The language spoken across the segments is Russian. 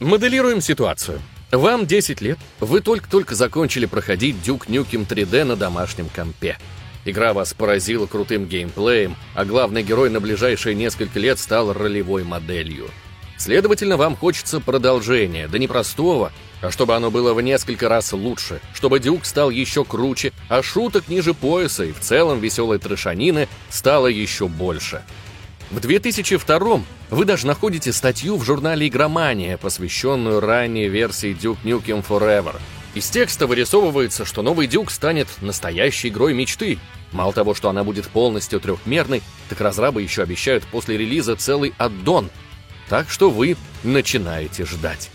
Моделируем ситуацию. Вам 10 лет, вы только-только закончили проходить Duke Nukem 3D на домашнем компе. Игра вас поразила крутым геймплеем, а главный герой на ближайшие несколько лет стал ролевой моделью. Следовательно, вам хочется продолжения, да не простого, а чтобы оно было в несколько раз лучше, чтобы Дюк стал еще круче, а шуток ниже пояса и в целом веселой трешанины стало еще больше. В 2002 вы даже находите статью в журнале «Игромания», посвященную ранней версии Duke Nukem Forever. Из текста вырисовывается, что новый Дюк станет настоящей игрой мечты. Мало того, что она будет полностью трехмерной, так разрабы еще обещают после релиза целый аддон. Так что вы начинаете ждать.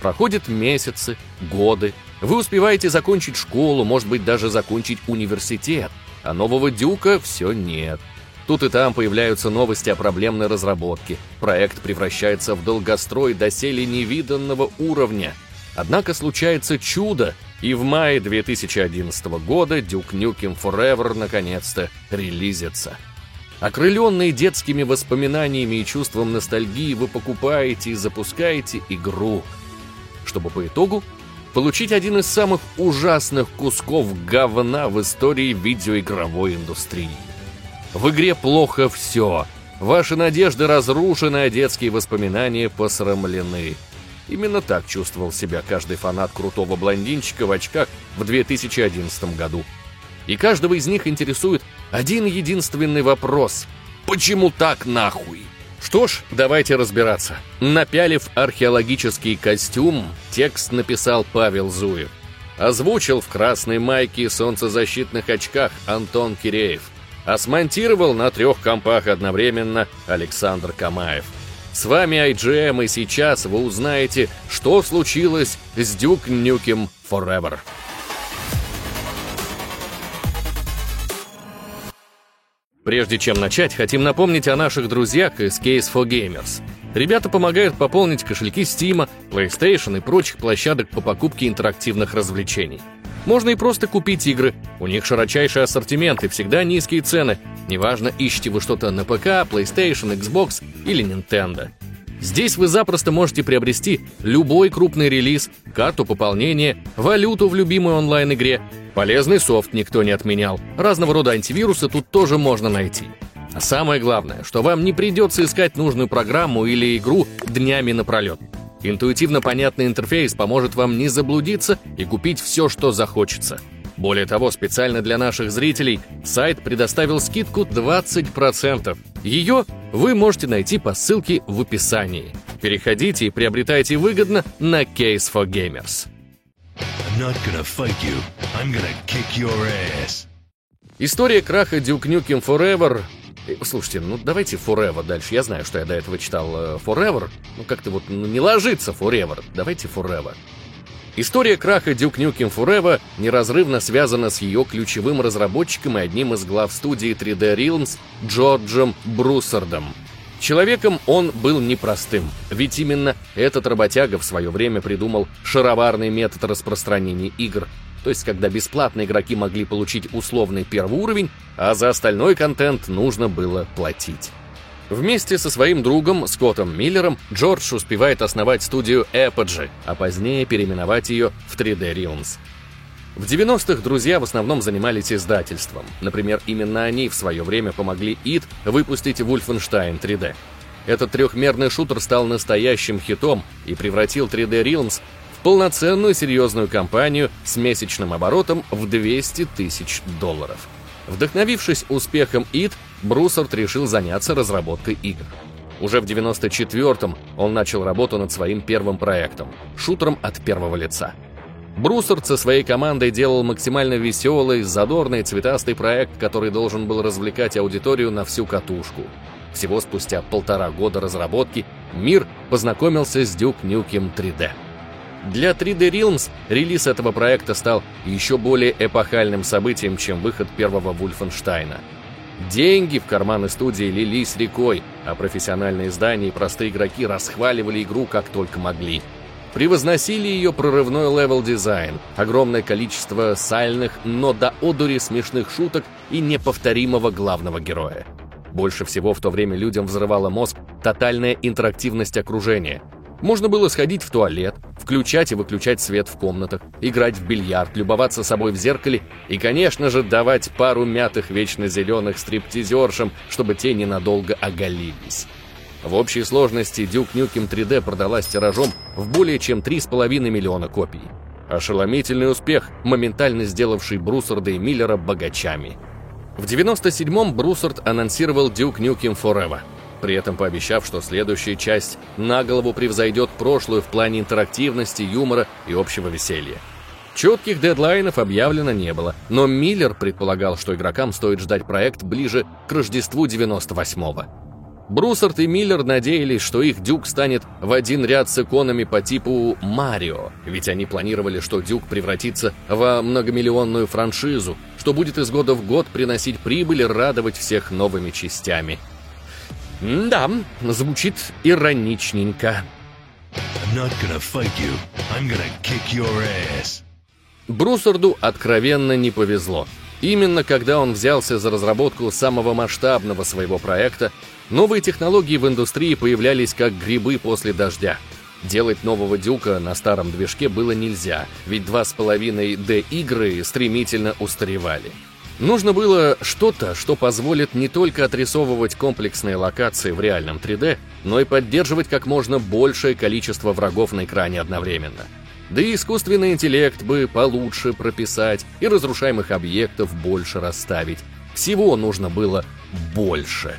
Проходят месяцы, годы. Вы успеваете закончить школу, может быть, даже закончить университет. А нового Дюка все нет. Тут и там появляются новости о проблемной разработке. Проект превращается в долгострой доселе невиданного уровня. Однако случается чудо, и в мае 2011 года Duke Nukem Forever наконец-то релизится. Окрыленные детскими воспоминаниями и чувством ностальгии вы покупаете и запускаете игру – чтобы по итогу получить один из самых ужасных кусков говна в истории видеоигровой индустрии. В игре плохо все. Ваши надежды разрушены, а детские воспоминания посрамлены. Именно так чувствовал себя каждый фанат крутого блондинчика в очках в 2011 году. И каждого из них интересует один единственный вопрос. Почему так нахуй? Что ж, давайте разбираться. Напялив археологический костюм, текст написал Павел Зуев. Озвучил в красной майке и солнцезащитных очках Антон Киреев. А смонтировал на трех компах одновременно Александр Камаев. С вами IGM, и сейчас вы узнаете, что случилось с Duke Nukem Forever. Прежде чем начать, хотим напомнить о наших друзьях из Case for Gamers. Ребята помогают пополнить кошельки Steam, PlayStation и прочих площадок по покупке интерактивных развлечений. Можно и просто купить игры. У них широчайший ассортимент и всегда низкие цены. Неважно, ищете вы что-то на ПК, PlayStation, Xbox или Nintendo. Здесь вы запросто можете приобрести любой крупный релиз, карту пополнения, валюту в любимой онлайн-игре. Полезный софт никто не отменял. Разного рода антивирусы тут тоже можно найти. А самое главное, что вам не придется искать нужную программу или игру днями напролет. Интуитивно понятный интерфейс поможет вам не заблудиться и купить все, что захочется. Более того, специально для наших зрителей сайт предоставил скидку 20%. Ее вы можете найти по ссылке в описании. Переходите и приобретайте выгодно на Case for Gamers. История краха Duke Nukem Forever Слушайте, ну давайте Forever дальше. Я знаю, что я до этого читал э, Forever. Ну как-то вот ну, не ложится Forever. Давайте Forever. История краха Duke Nukem Forever неразрывно связана с ее ключевым разработчиком и одним из глав студии 3D Realms Джорджем Бруссардом. Человеком он был непростым, ведь именно этот работяга в свое время придумал шароварный метод распространения игр, то есть когда бесплатно игроки могли получить условный первый уровень, а за остальной контент нужно было платить. Вместе со своим другом Скоттом Миллером Джордж успевает основать студию Apogee, а позднее переименовать ее в 3D Realms. В 90-х друзья в основном занимались издательством. Например, именно они в свое время помогли id выпустить Wolfenstein 3D. Этот трехмерный шутер стал настоящим хитом и превратил 3D Realms полноценную серьезную компанию с месячным оборотом в 200 тысяч долларов. Вдохновившись успехом id, Бруссард решил заняться разработкой игр. Уже в 94-м он начал работу над своим первым проектом — шутером от первого лица. Бруссард со своей командой делал максимально веселый, задорный, цветастый проект, который должен был развлекать аудиторию на всю катушку. Всего спустя полтора года разработки мир познакомился с Duke Nukem 3D. Для 3D Realms релиз этого проекта стал еще более эпохальным событием, чем выход первого Вульфенштайна — Деньги в карманы студии лились рекой, а профессиональные издания и простые игроки расхваливали игру как только могли. Превозносили ее прорывной level-дизайн, огромное количество сальных, но до одури смешных шуток и неповторимого главного героя. Больше всего в то время людям взрывала мозг тотальная интерактивность окружения. Можно было сходить в туалет, включать и выключать свет в комнатах, играть в бильярд, любоваться собой в зеркале и, конечно же, давать пару мятых вечно зеленых стриптизершам, чтобы те ненадолго оголились. В общей сложности Duke Nukem 3D продалась тиражом в более чем 3,5 миллиона копий. Ошеломительный успех, моментально сделавший Брусарда и Миллера богачами. В 97-м Брусард анонсировал Duke Nukem Forever — при этом пообещав, что следующая часть на голову превзойдет прошлую в плане интерактивности, юмора и общего веселья. Четких дедлайнов объявлено не было, но Миллер предполагал, что игрокам стоит ждать проект ближе к Рождеству 98-го. Брусарт и Миллер надеялись, что их Дюк станет в один ряд с иконами по типу Марио, ведь они планировали, что Дюк превратится во многомиллионную франшизу, что будет из года в год приносить прибыль и радовать всех новыми частями – да, звучит ироничненько. Брусарду откровенно не повезло. Именно когда он взялся за разработку самого масштабного своего проекта, новые технологии в индустрии появлялись как грибы после дождя. Делать нового дюка на старом движке было нельзя, ведь 2,5D-игры стремительно устаревали. Нужно было что-то, что позволит не только отрисовывать комплексные локации в реальном 3D, но и поддерживать как можно большее количество врагов на экране одновременно. Да и искусственный интеллект бы получше прописать и разрушаемых объектов больше расставить. Всего нужно было больше.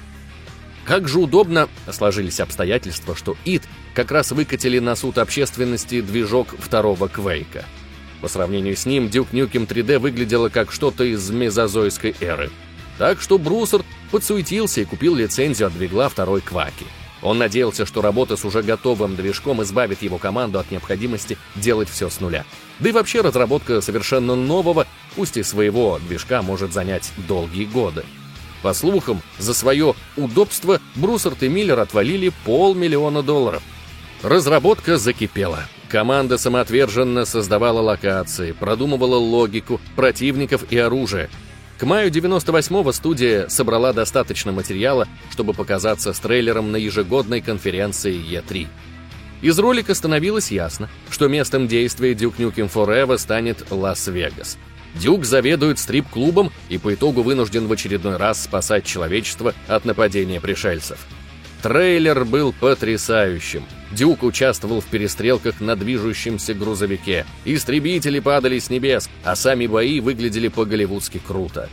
Как же удобно сложились обстоятельства, что ИТ как раз выкатили на суд общественности движок второго Квейка — по сравнению с ним, Duke Nukem 3D выглядело как что-то из мезозойской эры. Так что Брусер подсуетился и купил лицензию от двигла второй Кваки. Он надеялся, что работа с уже готовым движком избавит его команду от необходимости делать все с нуля. Да и вообще разработка совершенно нового, пусть и своего движка, может занять долгие годы. По слухам, за свое удобство Брусерт и Миллер отвалили полмиллиона долларов. Разработка закипела. Команда самоотверженно создавала локации, продумывала логику, противников и оружие. К маю 98-го студия собрала достаточно материала, чтобы показаться с трейлером на ежегодной конференции E3. Из ролика становилось ясно, что местом действия Duke Nukem Forever станет Лас-Вегас. Дюк заведует стрип-клубом и по итогу вынужден в очередной раз спасать человечество от нападения пришельцев. Трейлер был потрясающим. Дюк участвовал в перестрелках на движущемся грузовике. Истребители падали с небес, а сами бои выглядели по-голливудски круто.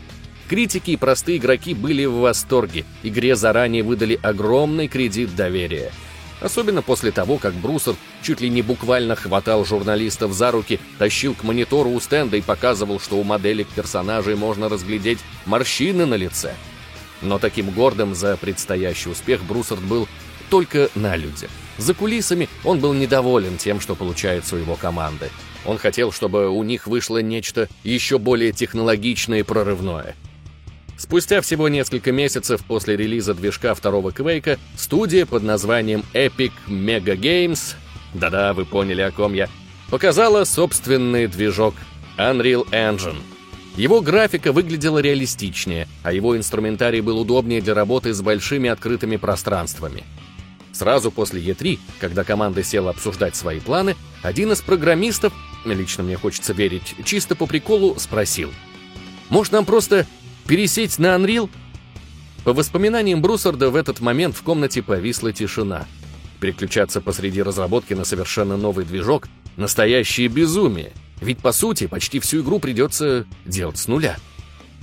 Критики и простые игроки были в восторге. Игре заранее выдали огромный кредит доверия. Особенно после того, как Брусер чуть ли не буквально хватал журналистов за руки, тащил к монитору у стенда и показывал, что у моделек персонажей можно разглядеть морщины на лице. Но таким гордым за предстоящий успех Брусард был только на людях. За кулисами он был недоволен тем, что получается у его команды. Он хотел, чтобы у них вышло нечто еще более технологичное и прорывное. Спустя всего несколько месяцев после релиза движка второго Квейка, студия под названием Epic Mega Games, да-да, вы поняли, о ком я, показала собственный движок Unreal Engine — его графика выглядела реалистичнее, а его инструментарий был удобнее для работы с большими открытыми пространствами. Сразу после E3, когда команда села обсуждать свои планы, один из программистов, лично мне хочется верить, чисто по приколу спросил. «Может, нам просто пересесть на Unreal?» По воспоминаниям Брусарда, в этот момент в комнате повисла тишина. Переключаться посреди разработки на совершенно новый движок — настоящее безумие — ведь, по сути, почти всю игру придется делать с нуля.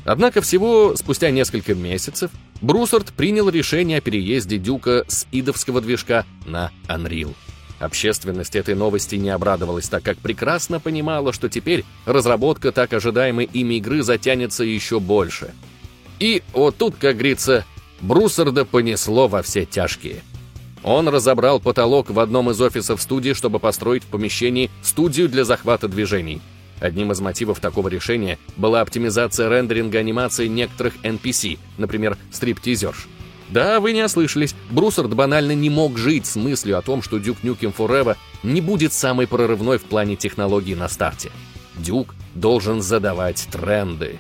Однако всего спустя несколько месяцев Брусард принял решение о переезде Дюка с идовского движка на Unreal. Общественность этой новости не обрадовалась, так как прекрасно понимала, что теперь разработка так ожидаемой ими игры затянется еще больше. И вот тут, как говорится, Брусарда понесло во все тяжкие – он разобрал потолок в одном из офисов студии, чтобы построить в помещении студию для захвата движений. Одним из мотивов такого решения была оптимизация рендеринга анимации некоторых NPC, например, стриптизерш. Да, вы не ослышались, Брусард банально не мог жить с мыслью о том, что Duke Nukem Forever не будет самой прорывной в плане технологий на старте. Дюк должен задавать тренды.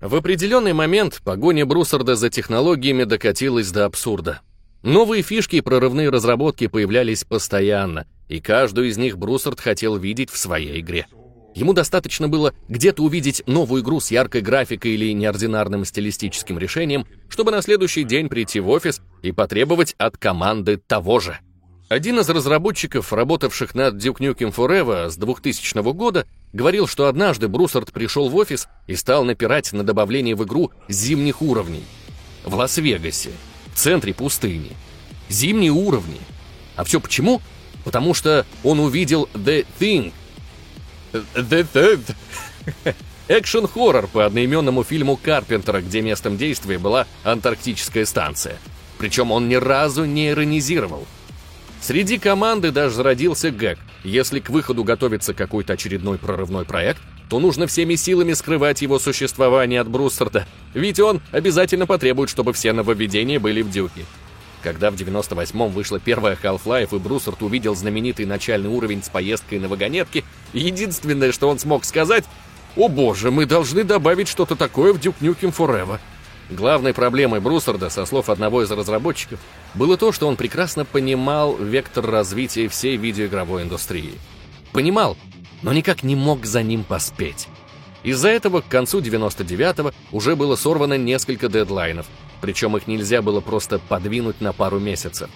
В определенный момент погоня Брусарда за технологиями докатилась до абсурда. Новые фишки и прорывные разработки появлялись постоянно, и каждую из них Бруссард хотел видеть в своей игре. Ему достаточно было где-то увидеть новую игру с яркой графикой или неординарным стилистическим решением, чтобы на следующий день прийти в офис и потребовать от команды того же. Один из разработчиков, работавших над Duke Nukem Forever с 2000 года, говорил, что однажды Бруссард пришел в офис и стал напирать на добавление в игру зимних уровней. В Лас-Вегасе, в центре пустыни. Зимние уровни. А все почему? Потому что он увидел The Thing, The Third. Экшн-хоррор по одноименному фильму Карпентера, где местом действия была антарктическая станция. Причем он ни разу не иронизировал. Среди команды даже зародился гэг. Если к выходу готовится какой-то очередной прорывной проект, то нужно всеми силами скрывать его существование от Бруссарда, ведь он обязательно потребует, чтобы все нововведения были в дюке. Когда в 98-м вышла первая Half-Life и Бруссард увидел знаменитый начальный уровень с поездкой на вагонетке, единственное, что он смог сказать, «О боже, мы должны добавить что-то такое в Duke Nukem Forever». Главной проблемой Бруссарда, со слов одного из разработчиков, было то, что он прекрасно понимал вектор развития всей видеоигровой индустрии. Понимал, но никак не мог за ним поспеть. Из-за этого к концу 99-го уже было сорвано несколько дедлайнов, причем их нельзя было просто подвинуть на пару месяцев.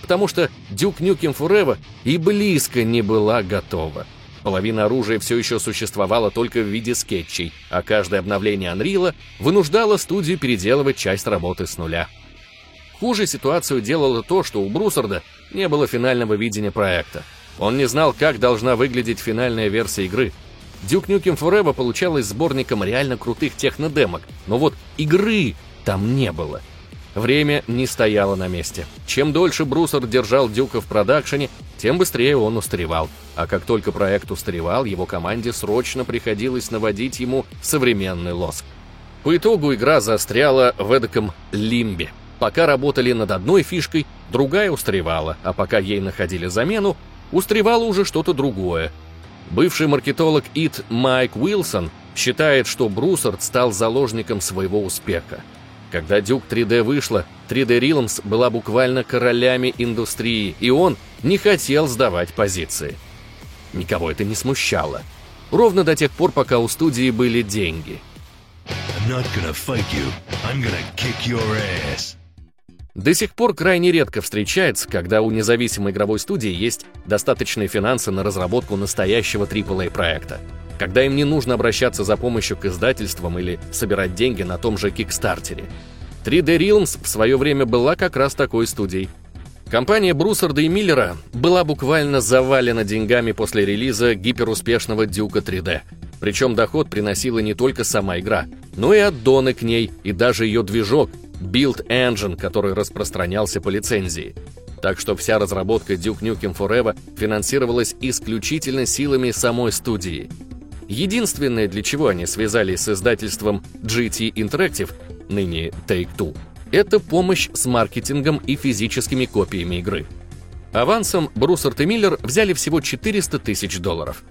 Потому что Duke Nukem Forever и близко не была готова. Половина оружия все еще существовала только в виде скетчей, а каждое обновление Unreal вынуждало студию переделывать часть работы с нуля. Хуже ситуацию делало то, что у Бруссарда не было финального видения проекта. Он не знал, как должна выглядеть финальная версия игры. Duke Nukem Forever получалась сборником реально крутых технодемок, но вот игры там не было. Время не стояло на месте. Чем дольше Брусер держал Дюка в продакшене, тем быстрее он устаревал. А как только проект устаревал, его команде срочно приходилось наводить ему современный лоск. По итогу игра застряла в эдаком лимбе. Пока работали над одной фишкой, другая устаревала, а пока ей находили замену, устаревало уже что-то другое. Бывший маркетолог ИТ Майк Уилсон считает, что Брусард стал заложником своего успеха. Когда Дюк 3D вышла, 3D Realms была буквально королями индустрии, и он не хотел сдавать позиции. Никого это не смущало. Ровно до тех пор, пока у студии были деньги. До сих пор крайне редко встречается, когда у независимой игровой студии есть достаточные финансы на разработку настоящего AAA проекта. Когда им не нужно обращаться за помощью к издательствам или собирать деньги на том же Кикстартере. 3D Realms в свое время была как раз такой студией. Компания Брусарда и Миллера была буквально завалена деньгами после релиза гиперуспешного Дюка 3D. Причем доход приносила не только сама игра, но и аддоны к ней, и даже ее движок, Build Engine, который распространялся по лицензии. Так что вся разработка Duke Nukem Forever финансировалась исключительно силами самой студии. Единственное, для чего они связались с издательством GT Interactive, ныне Take-Two, это помощь с маркетингом и физическими копиями игры. Авансом Бруссард и Миллер взяли всего 400 тысяч долларов.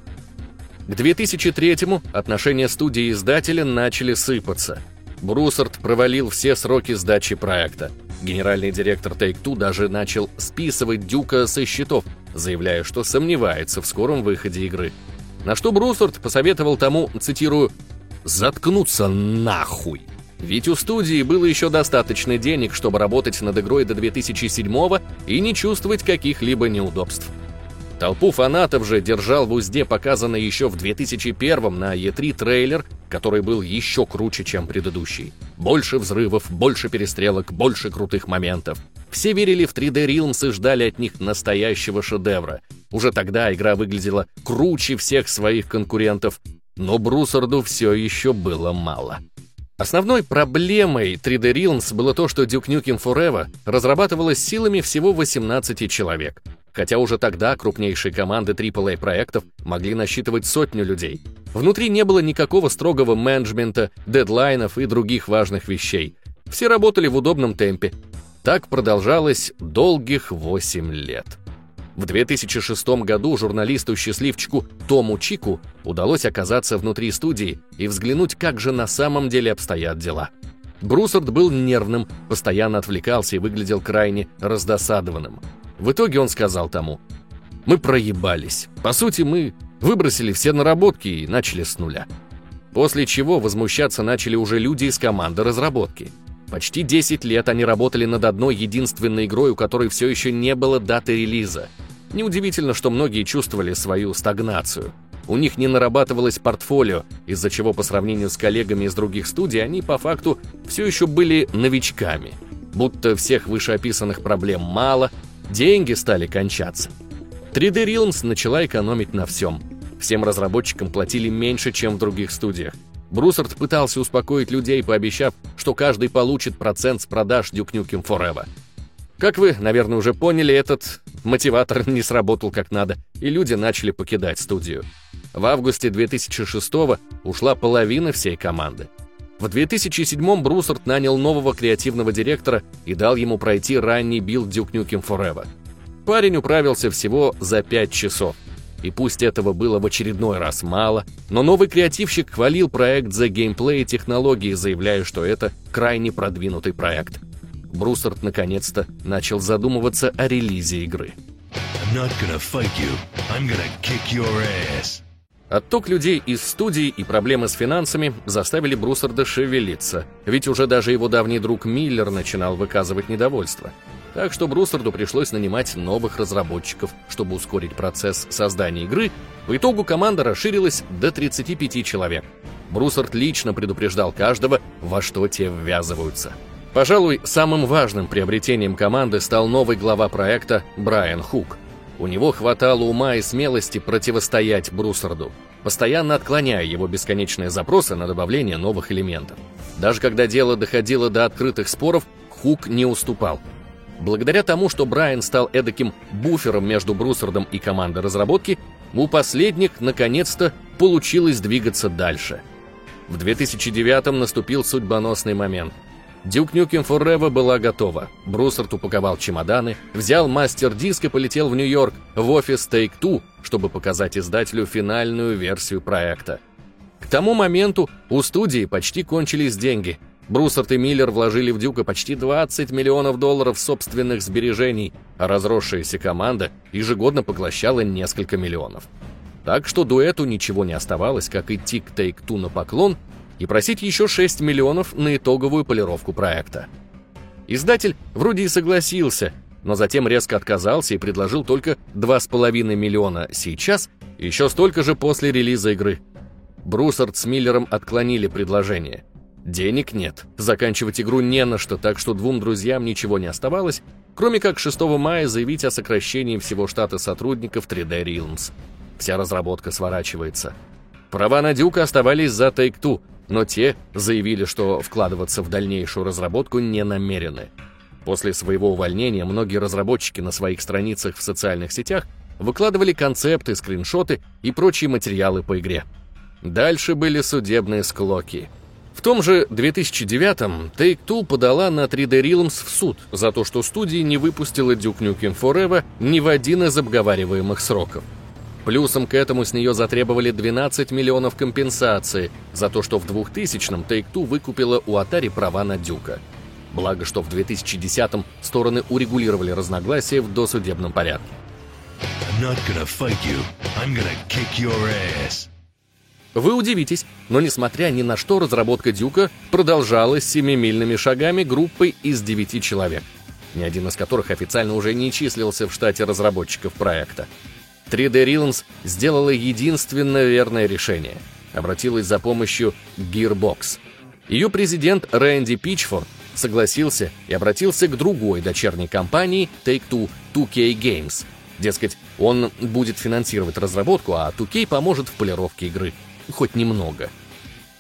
К 2003-му отношения студии и издателя начали сыпаться. Бруссард провалил все сроки сдачи проекта. Генеральный директор Take-Two даже начал списывать Дюка со счетов, заявляя, что сомневается в скором выходе игры. На что Бруссард посоветовал тому, цитирую, «заткнуться нахуй». Ведь у студии было еще достаточно денег, чтобы работать над игрой до 2007 и не чувствовать каких-либо неудобств. Толпу фанатов же держал в узде показанный еще в 2001 на E3 трейлер, который был еще круче, чем предыдущий. Больше взрывов, больше перестрелок, больше крутых моментов. Все верили в 3D Realms и ждали от них настоящего шедевра. Уже тогда игра выглядела круче всех своих конкурентов, но Брусарду все еще было мало. Основной проблемой 3D Realms было то, что Duke Nukem Forever разрабатывалась силами всего 18 человек. Хотя уже тогда крупнейшие команды AAA проектов могли насчитывать сотню людей. Внутри не было никакого строгого менеджмента, дедлайнов и других важных вещей. Все работали в удобном темпе. Так продолжалось долгих 8 лет. В 2006 году журналисту-счастливчику Тому Чику удалось оказаться внутри студии и взглянуть, как же на самом деле обстоят дела. Брусард был нервным, постоянно отвлекался и выглядел крайне раздосадованным. В итоге он сказал тому, «Мы проебались. По сути, мы выбросили все наработки и начали с нуля». После чего возмущаться начали уже люди из команды разработки. Почти 10 лет они работали над одной единственной игрой, у которой все еще не было даты релиза. Неудивительно, что многие чувствовали свою стагнацию. У них не нарабатывалось портфолио, из-за чего по сравнению с коллегами из других студий они по факту все еще были новичками. Будто всех вышеописанных проблем мало, деньги стали кончаться. 3D Realms начала экономить на всем. Всем разработчикам платили меньше, чем в других студиях. Брусард пытался успокоить людей, пообещав, что каждый получит процент с продаж Duke Nukem Forever. Как вы, наверное, уже поняли, этот мотиватор не сработал как надо, и люди начали покидать студию. В августе 2006 ушла половина всей команды. В 2007 Брусард нанял нового креативного директора и дал ему пройти ранний build Duke Nukem Forever. Парень управился всего за 5 часов. И пусть этого было в очередной раз мало, но новый креативщик хвалил проект за геймплей и технологии, заявляя, что это крайне продвинутый проект. Брусард наконец-то начал задумываться о релизе игры. Отток людей из студии и проблемы с финансами заставили Брусарда шевелиться, ведь уже даже его давний друг Миллер начинал выказывать недовольство. Так что Брусарду пришлось нанимать новых разработчиков, чтобы ускорить процесс создания игры. В итогу команда расширилась до 35 человек. Брусард лично предупреждал каждого, во что те ввязываются. Пожалуй, самым важным приобретением команды стал новый глава проекта Брайан Хук. У него хватало ума и смелости противостоять Брусарду, постоянно отклоняя его бесконечные запросы на добавление новых элементов. Даже когда дело доходило до открытых споров, Хук не уступал. Благодаря тому, что Брайан стал эдаким буфером между Брусардом и командой разработки, у последних наконец-то получилось двигаться дальше. В 2009 наступил судьбоносный момент – Дюк Нюкем Forever была готова. Брусард упаковал чемоданы, взял мастер-диск и полетел в Нью-Йорк, в офис Take-Two, чтобы показать издателю финальную версию проекта. К тому моменту у студии почти кончились деньги. Брусард и Миллер вложили в Дюка почти 20 миллионов долларов собственных сбережений, а разросшаяся команда ежегодно поглощала несколько миллионов. Так что дуэту ничего не оставалось, как идти к Take-Two на поклон и просить еще 6 миллионов на итоговую полировку проекта. Издатель вроде и согласился, но затем резко отказался и предложил только 2,5 миллиона сейчас и еще столько же после релиза игры. Брусард с Миллером отклонили предложение. Денег нет, заканчивать игру не на что, так что двум друзьям ничего не оставалось, кроме как 6 мая заявить о сокращении всего штата сотрудников 3D Realms. Вся разработка сворачивается. Права на Дюка оставались за Take-Two, но те заявили, что вкладываться в дальнейшую разработку не намерены. После своего увольнения многие разработчики на своих страницах в социальных сетях выкладывали концепты, скриншоты и прочие материалы по игре. Дальше были судебные склоки. В том же 2009-м Take-Two подала на 3D Realms в суд за то, что студия не выпустила Duke Nukem Forever ни в один из обговариваемых сроков. Плюсом к этому с нее затребовали 12 миллионов компенсации за то, что в 2000-м Take-Two выкупила у Atari права на Дюка. Благо, что в 2010-м стороны урегулировали разногласия в досудебном порядке. Вы удивитесь, но несмотря ни на что, разработка Дюка продолжалась семимильными шагами группой из девяти человек, ни один из которых официально уже не числился в штате разработчиков проекта. 3D Realms сделала единственное верное решение. Обратилась за помощью Gearbox. Ее президент Рэнди Пичфорд согласился и обратился к другой дочерней компании Take-Two 2K Games. Дескать, он будет финансировать разработку, а 2K поможет в полировке игры. Хоть немного.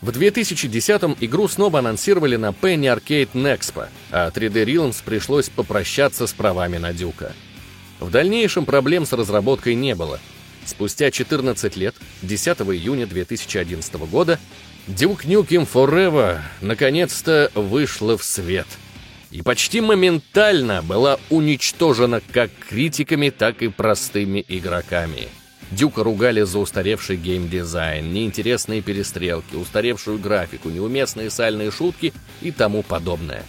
В 2010-м игру снова анонсировали на Penny Arcade Nexpo, а 3D Realms пришлось попрощаться с правами на Дюка. В дальнейшем проблем с разработкой не было. Спустя 14 лет, 10 июня 2011 года, Duke Nukem Forever наконец-то вышла в свет. И почти моментально была уничтожена как критиками, так и простыми игроками. Дюка ругали за устаревший геймдизайн, неинтересные перестрелки, устаревшую графику, неуместные сальные шутки и тому подобное.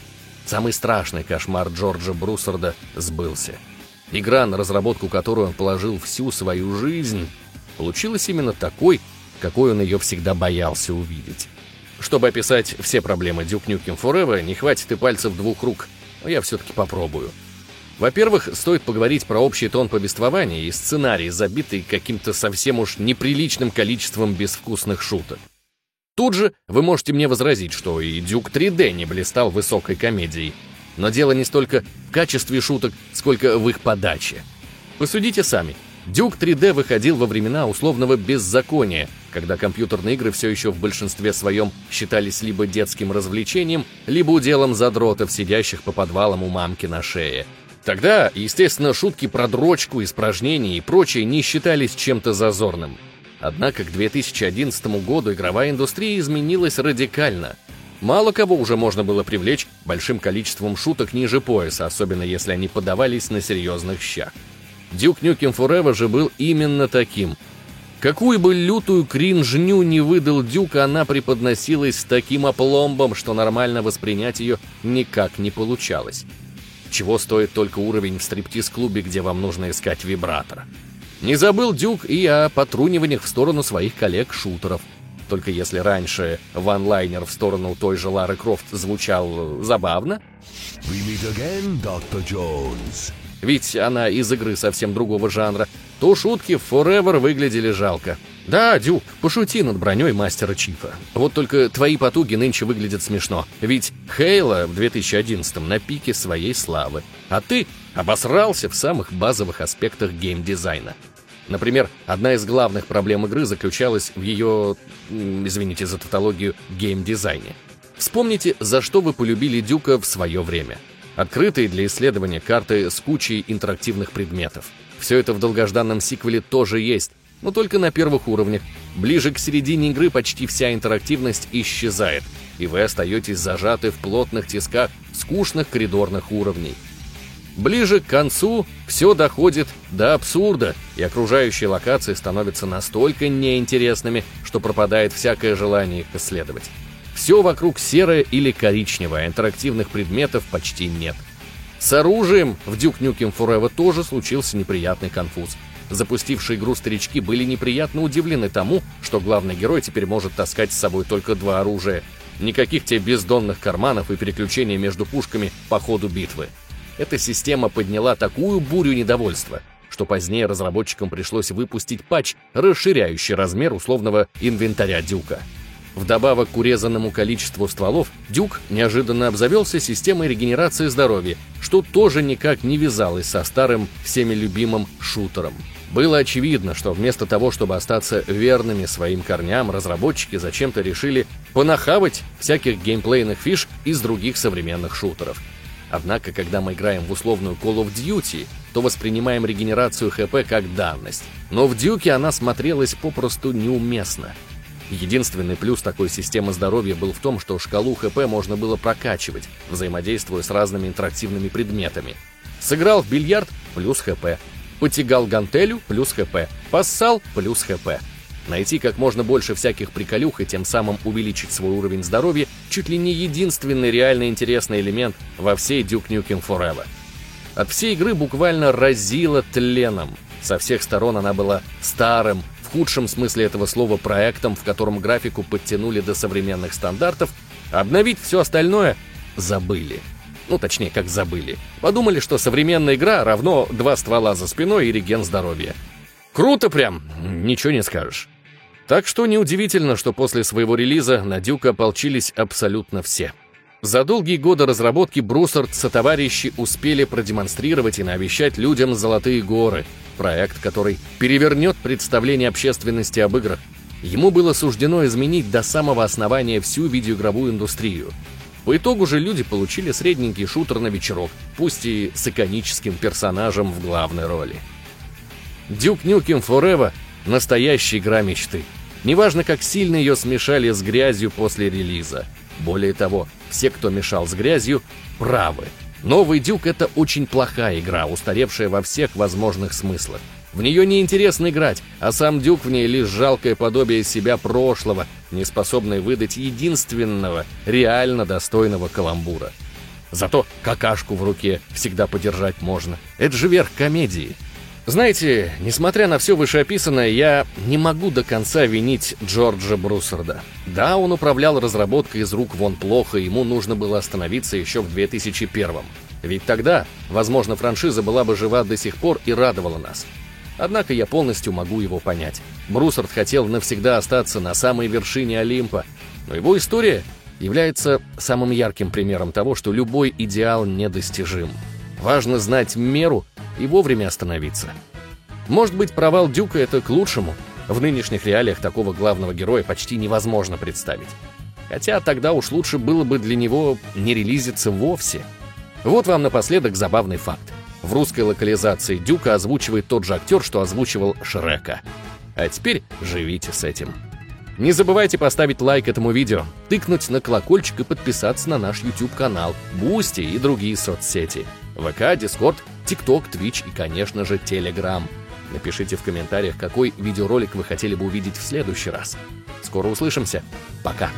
Самый страшный кошмар Джорджа Бруссарда сбылся. Игра, на разработку которой он положил всю свою жизнь, получилась именно такой, какой он ее всегда боялся увидеть. Чтобы описать все проблемы Duke Nukem Forever, не хватит и пальцев двух рук, но я все-таки попробую. Во-первых, стоит поговорить про общий тон повествования и сценарий, забитый каким-то совсем уж неприличным количеством безвкусных шуток. Тут же вы можете мне возразить, что и Дюк 3D не блистал высокой комедией. Но дело не столько в качестве шуток, сколько в их подаче. Посудите сами. Дюк 3D выходил во времена условного беззакония, когда компьютерные игры все еще в большинстве своем считались либо детским развлечением, либо уделом задротов, сидящих по подвалам у мамки на шее. Тогда, естественно, шутки про дрочку, испражнения и прочее не считались чем-то зазорным. Однако к 2011 году игровая индустрия изменилась радикально. Мало кого уже можно было привлечь большим количеством шуток ниже пояса, особенно если они подавались на серьезных щах. Duke Nukem Forever же был именно таким. Какую бы лютую кринжню не выдал Дюк, она преподносилась с таким опломбом, что нормально воспринять ее никак не получалось. Чего стоит только уровень в стриптиз-клубе, где вам нужно искать вибратор. Не забыл Дюк и о потруниваниях в сторону своих коллег-шутеров. Только если раньше ванлайнер в сторону той же Лары Крофт звучал забавно... We meet again, Dr. Jones. Ведь она из игры совсем другого жанра, то шутки Forever выглядели жалко. Да, Дюк, пошути над броней мастера Чифа. Вот только твои потуги нынче выглядят смешно. Ведь Хейла в 2011 на пике своей славы. А ты обосрался в самых базовых аспектах геймдизайна. Например, одна из главных проблем игры заключалась в ее, извините за тавтологию, геймдизайне. Вспомните, за что вы полюбили Дюка в свое время. Открытые для исследования карты с кучей интерактивных предметов. Все это в долгожданном сиквеле тоже есть, но только на первых уровнях. Ближе к середине игры почти вся интерактивность исчезает, и вы остаетесь зажаты в плотных тисках скучных коридорных уровней. Ближе к концу все доходит до абсурда, и окружающие локации становятся настолько неинтересными, что пропадает всякое желание их исследовать. Все вокруг серое или коричневое, интерактивных предметов почти нет. С оружием в Duke Nukem Forever тоже случился неприятный конфуз запустившие игру старички были неприятно удивлены тому, что главный герой теперь может таскать с собой только два оружия. Никаких тебе бездонных карманов и переключения между пушками по ходу битвы. Эта система подняла такую бурю недовольства, что позднее разработчикам пришлось выпустить патч, расширяющий размер условного инвентаря Дюка. Вдобавок к урезанному количеству стволов, Дюк неожиданно обзавелся системой регенерации здоровья, что тоже никак не вязалось со старым всеми любимым шутером. Было очевидно, что вместо того, чтобы остаться верными своим корням, разработчики зачем-то решили понахавать всяких геймплейных фиш из других современных шутеров. Однако, когда мы играем в условную Call of Duty, то воспринимаем регенерацию ХП как данность. Но в Дюке она смотрелась попросту неуместно. Единственный плюс такой системы здоровья был в том, что шкалу ХП можно было прокачивать, взаимодействуя с разными интерактивными предметами. Сыграл в бильярд – плюс ХП. Потягал гантелю – плюс ХП. Поссал – плюс ХП. Найти как можно больше всяких приколюх и тем самым увеличить свой уровень здоровья чуть ли не единственный реально интересный элемент во всей Duke Nukem Forever. От всей игры буквально разило тленом. Со всех сторон она была старым, в худшем смысле этого слова проектом, в котором графику подтянули до современных стандартов, обновить все остальное забыли. Ну, точнее, как забыли. Подумали, что современная игра равно два ствола за спиной и реген здоровья. Круто прям, ничего не скажешь. Так что неудивительно, что после своего релиза на Дюка ополчились абсолютно все. За долгие годы разработки Бруссард сотоварищи успели продемонстрировать и наобещать людям «Золотые горы», проект, который перевернет представление общественности об играх. Ему было суждено изменить до самого основания всю видеоигровую индустрию – по итогу же люди получили средненький шутер на вечерок, пусть и с иконическим персонажем в главной роли. Duke Nukem Forever — настоящая игра мечты. Неважно, как сильно ее смешали с грязью после релиза. Более того, все, кто мешал с грязью, правы. Новый Дюк — это очень плохая игра, устаревшая во всех возможных смыслах. В нее неинтересно играть, а сам Дюк в ней лишь жалкое подобие себя прошлого, не способный выдать единственного, реально достойного каламбура. Зато какашку в руке всегда подержать можно. Это же верх комедии. Знаете, несмотря на все вышеописанное, я не могу до конца винить Джорджа Бруссарда. Да, он управлял разработкой из рук вон плохо, ему нужно было остановиться еще в 2001 -м. Ведь тогда, возможно, франшиза была бы жива до сих пор и радовала нас. Однако я полностью могу его понять. Бруссард хотел навсегда остаться на самой вершине Олимпа, но его история является самым ярким примером того, что любой идеал недостижим. Важно знать меру и вовремя остановиться. Может быть, провал Дюка — это к лучшему. В нынешних реалиях такого главного героя почти невозможно представить. Хотя тогда уж лучше было бы для него не релизиться вовсе. Вот вам напоследок забавный факт. В русской локализации Дюка озвучивает тот же актер, что озвучивал Шрека. А теперь живите с этим. Не забывайте поставить лайк этому видео, тыкнуть на колокольчик и подписаться на наш YouTube-канал, Boosty и другие соцсети. ВК, Discord, TikTok, Twitch и, конечно же, Телеграм. Напишите в комментариях, какой видеоролик вы хотели бы увидеть в следующий раз. Скоро услышимся. Пока.